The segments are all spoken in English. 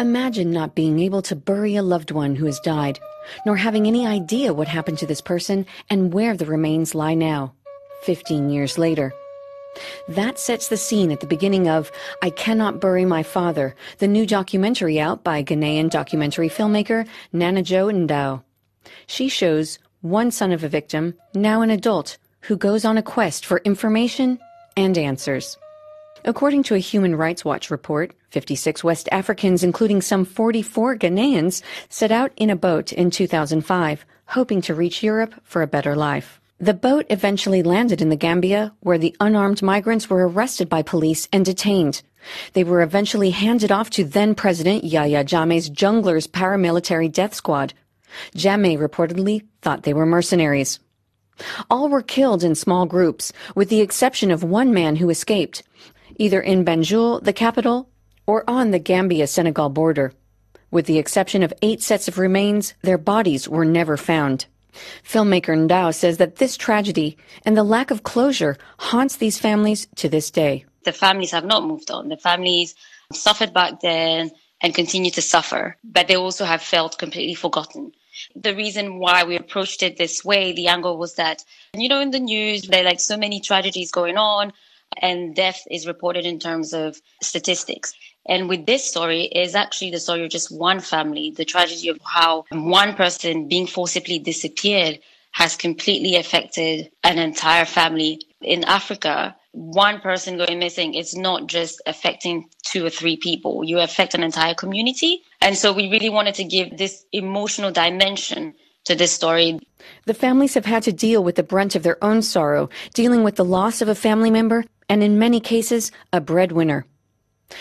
Imagine not being able to bury a loved one who has died, nor having any idea what happened to this person and where the remains lie now, 15 years later. That sets the scene at the beginning of I Cannot Bury My Father, the new documentary out by Ghanaian documentary filmmaker Nana-Jo Ndow. She shows one son of a victim, now an adult, who goes on a quest for information and answers. According to a Human Rights Watch report, 56 West Africans, including some 44 Ghanaians, set out in a boat in 2005, hoping to reach Europe for a better life. The boat eventually landed in the Gambia, where the unarmed migrants were arrested by police and detained. They were eventually handed off to then President Yahya Jammeh's Junglers paramilitary death squad. Jammeh reportedly thought they were mercenaries. All were killed in small groups, with the exception of one man who escaped, either in Banjul, the capital, or on the Gambia-Senegal border. With the exception of eight sets of remains, their bodies were never found. Filmmaker Ndow says that this tragedy and the lack of closure haunts these families to this day. The families have not moved on. The families suffered back then and continue to suffer, but they also have felt completely forgotten. The reason why we approached it this way, the angle was that, you know, in the news, there are like so many tragedies going on and death is reported in terms of statistics. And with this story is actually the story of just one family, the tragedy of how one person being forcibly disappeared has completely affected an entire family. In Africa, one person going missing is not just affecting two or three people. You affect an entire community. And so we really wanted to give this emotional dimension to this story. The families have had to deal with the brunt of their own sorrow, dealing with the loss of a family member and in many cases, a breadwinner.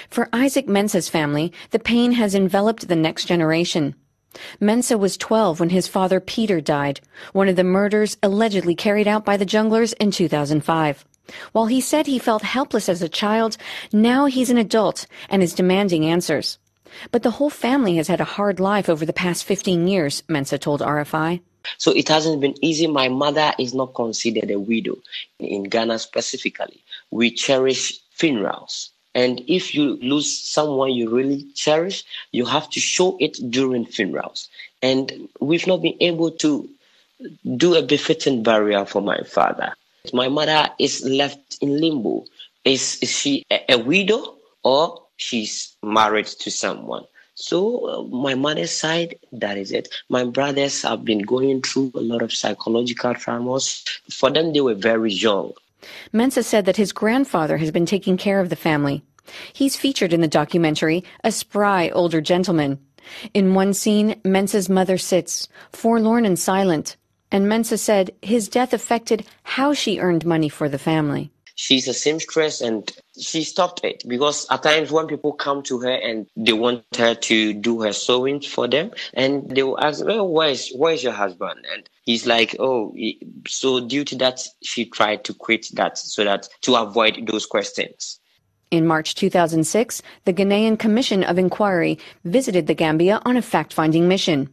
For Isaac Mensah's family, the pain has enveloped the next generation. Mensah was 12 when his father Peter died, one of the murders allegedly carried out by the junglers in 2005. While he said he felt helpless as a child, now he's an adult and is demanding answers. But the whole family has had a hard life over the past 15 years, Mensah told RFI. So it hasn't been easy. My mother is not considered a widow in Ghana specifically. We cherish funerals. And if you lose someone you really cherish, you have to show it during funerals. And we've not been able to do a befitting burial for my father. My mother is left in limbo. Is, is she a, a widow or she's married to someone? So, uh, my mother's side, that is it. My brothers have been going through a lot of psychological traumas. For them, they were very young. Mensah said that his grandfather has been taking care of the family. He's featured in the documentary, a spry older gentleman. In one scene, Mensah's mother sits, forlorn and silent, and Mensah said his death affected how she earned money for the family she's a seamstress and she stopped it because at times when people come to her and they want her to do her sewing for them and they will ask well where's where's your husband and he's like oh so due to that she tried to quit that so that to avoid those questions in March 2006, the Ghanaian Commission of Inquiry visited the Gambia on a fact-finding mission.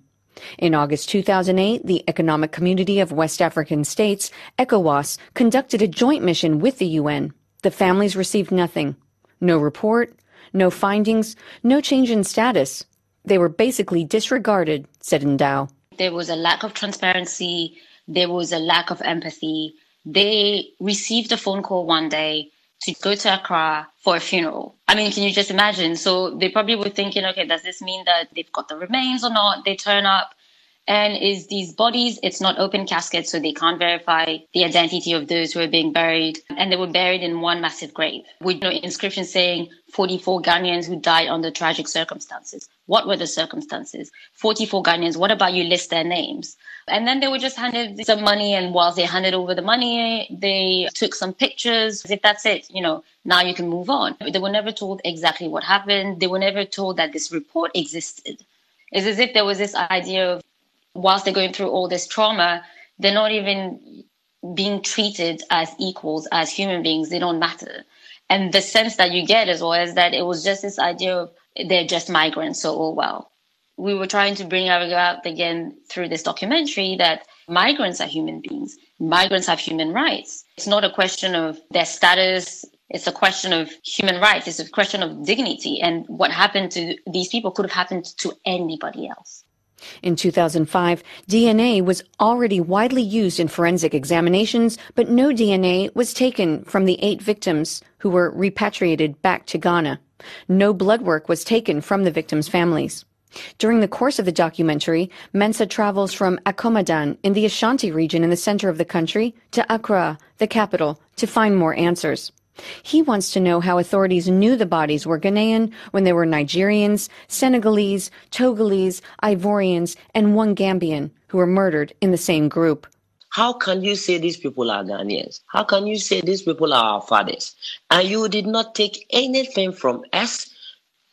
In August 2008, the Economic Community of West African States, ECOWAS, conducted a joint mission with the UN. The families received nothing. No report, no findings, no change in status. They were basically disregarded, said Ndow. There was a lack of transparency. There was a lack of empathy. They received a phone call one day to go to Accra for a funeral. I mean, can you just imagine? So they probably were thinking, okay, does this mean that they've got the remains or not? They turn up and is these bodies, it's not open caskets, so they can't verify the identity of those who are being buried. And they were buried in one massive grave with no inscription saying 44 Ghanaians who died under tragic circumstances. What were the circumstances? 44 Ghanaians, what about you list their names? And then they were just handed some money, and whilst they handed over the money, they took some pictures. If that's it, you know, now you can move on. They were never told exactly what happened. They were never told that this report existed. It's as if there was this idea of whilst they're going through all this trauma, they're not even being treated as equals, as human beings. They don't matter. And the sense that you get as well is that it was just this idea of they're just migrants, so oh well. We were trying to bring out again through this documentary that migrants are human beings. Migrants have human rights. It's not a question of their status It's a question of human rights. It's a question of dignity. And what happened to these people could have happened to anybody else. In 2005, DNA was already widely used in forensic examinations, but no DNA was taken from the eight victims who were repatriated back to Ghana. No blood work was taken from the victims' families. During the course of the documentary, Mensah travels from Akomadan in the Ashanti region in the center of the country to Accra, the capital, to find more answers. He wants to know how authorities knew the bodies were Ghanaian when there were Nigerians, Senegalese, Togolese, Ivorians, and one Gambian who were murdered in the same group. How can you say these people are Ghanaians? How can you say these people are our fathers? And you did not take anything from us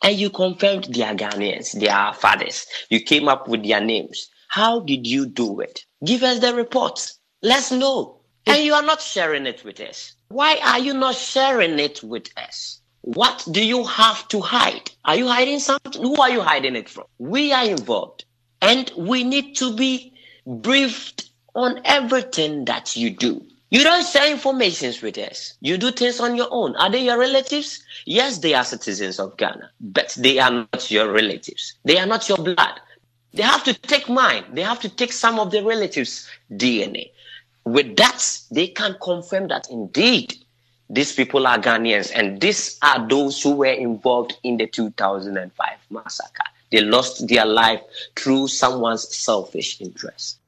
and you confirmed they are Ghanaians, they are fathers. You came up with their names. How did you do it? Give us the reports. Let's know. And you are not sharing it with us. Why are you not sharing it with us? What do you have to hide? Are you hiding something? Who are you hiding it from? We are involved. And we need to be briefed on everything that you do. You don't share information with us. You do things on your own. Are they your relatives? Yes, they are citizens of Ghana, but they are not your relatives. They are not your blood. They have to take mine. They have to take some of the relatives' DNA. With that, they can confirm that indeed these people are Ghanaians and these are those who were involved in the 2005 massacre. They lost their life through someone's selfish interest.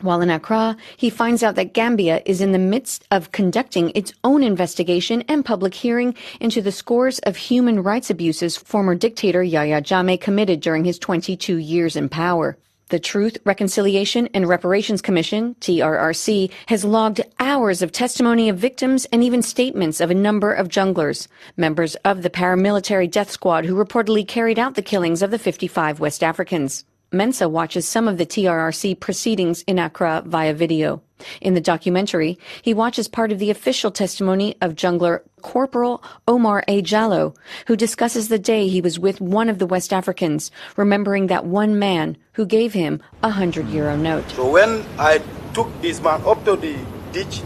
While in Accra, he finds out that Gambia is in the midst of conducting its own investigation and public hearing into the scores of human rights abuses former dictator Yahya Jammeh committed during his 22 years in power. The Truth, Reconciliation and Reparations Commission, TRRC, has logged hours of testimony of victims and even statements of a number of junglers, members of the paramilitary death squad who reportedly carried out the killings of the 55 West Africans. Mensah watches some of the TRRC proceedings in Accra via video. In the documentary, he watches part of the official testimony of jungler Corporal Omar A. Jallow, who discusses the day he was with one of the West Africans, remembering that one man who gave him a hundred euro note. So when I took this man up to the ditch,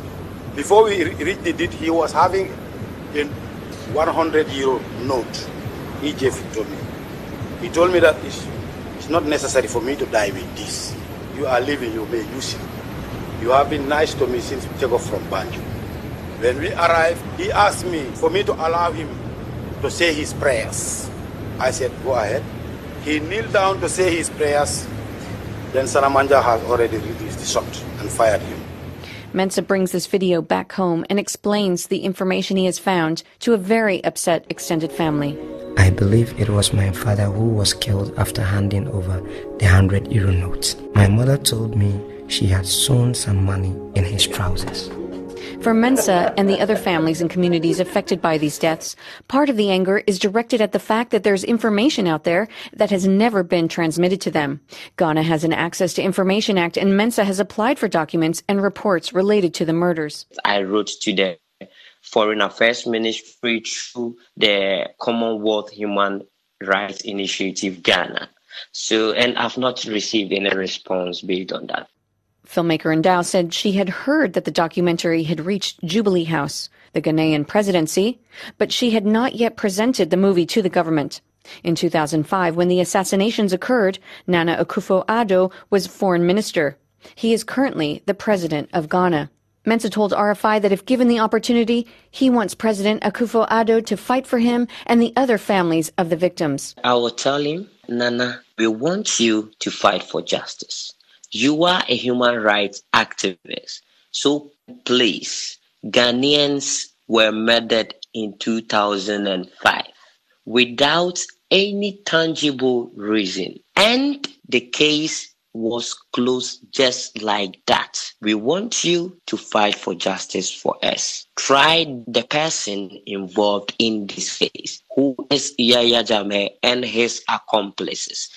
before we reached the ditch, he was having a 100 euro note. He gave it to me. He told me that it's it's not necessary for me to die with this. You are living, you may use it. You have been nice to me since we took off from Banjul. When we arrived, he asked me for me to allow him to say his prayers. I said, go ahead. He kneeled down to say his prayers. Then Sanna Manjang has already released the shot and fired him. Mensah brings this video back home and explains the information he has found to a very upset extended family. I believe it was my father who was killed after handing over the 100 euro notes. My mother told me she had sewn some money in his trousers. For Mensah and the other families and communities affected by these deaths, part of the anger is directed at the fact that there's information out there that has never been transmitted to them. Ghana has an Access to Information Act and Mensah has applied for documents and reports related to the murders. I wrote to the Foreign Affairs Ministry through the Commonwealth Human Rights Initiative Ghana. So, and I've not received any response based on that. Filmmaker Ndow said she had heard that the documentary had reached Jubilee House, the Ghanaian presidency, but she had not yet presented the movie to the government. In 2005, when the assassinations occurred, Nana Akufo-Addo was foreign minister. He is currently the president of Ghana. Mensah told RFI that if given the opportunity, he wants President Akufo-Addo to fight for him and the other families of the victims. I will tell him, Nana, we want you to fight for justice. You are a human rights activist. So please, Ghanaians were murdered in 2005 without any tangible reason. And the case was closed just like that. We want you to fight for justice for us. Try the person involved in this case, who is Yahya Jammeh and his accomplices.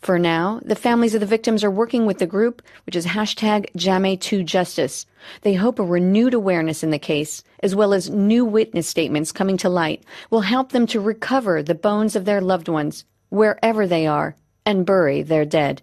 For now, the families of the victims are working with the group, which is hashtag Jammeh2Justice. They hope a renewed awareness in the case, as well as new witness statements coming to light, will help them to recover the bones of their loved ones, wherever they are, and bury their dead.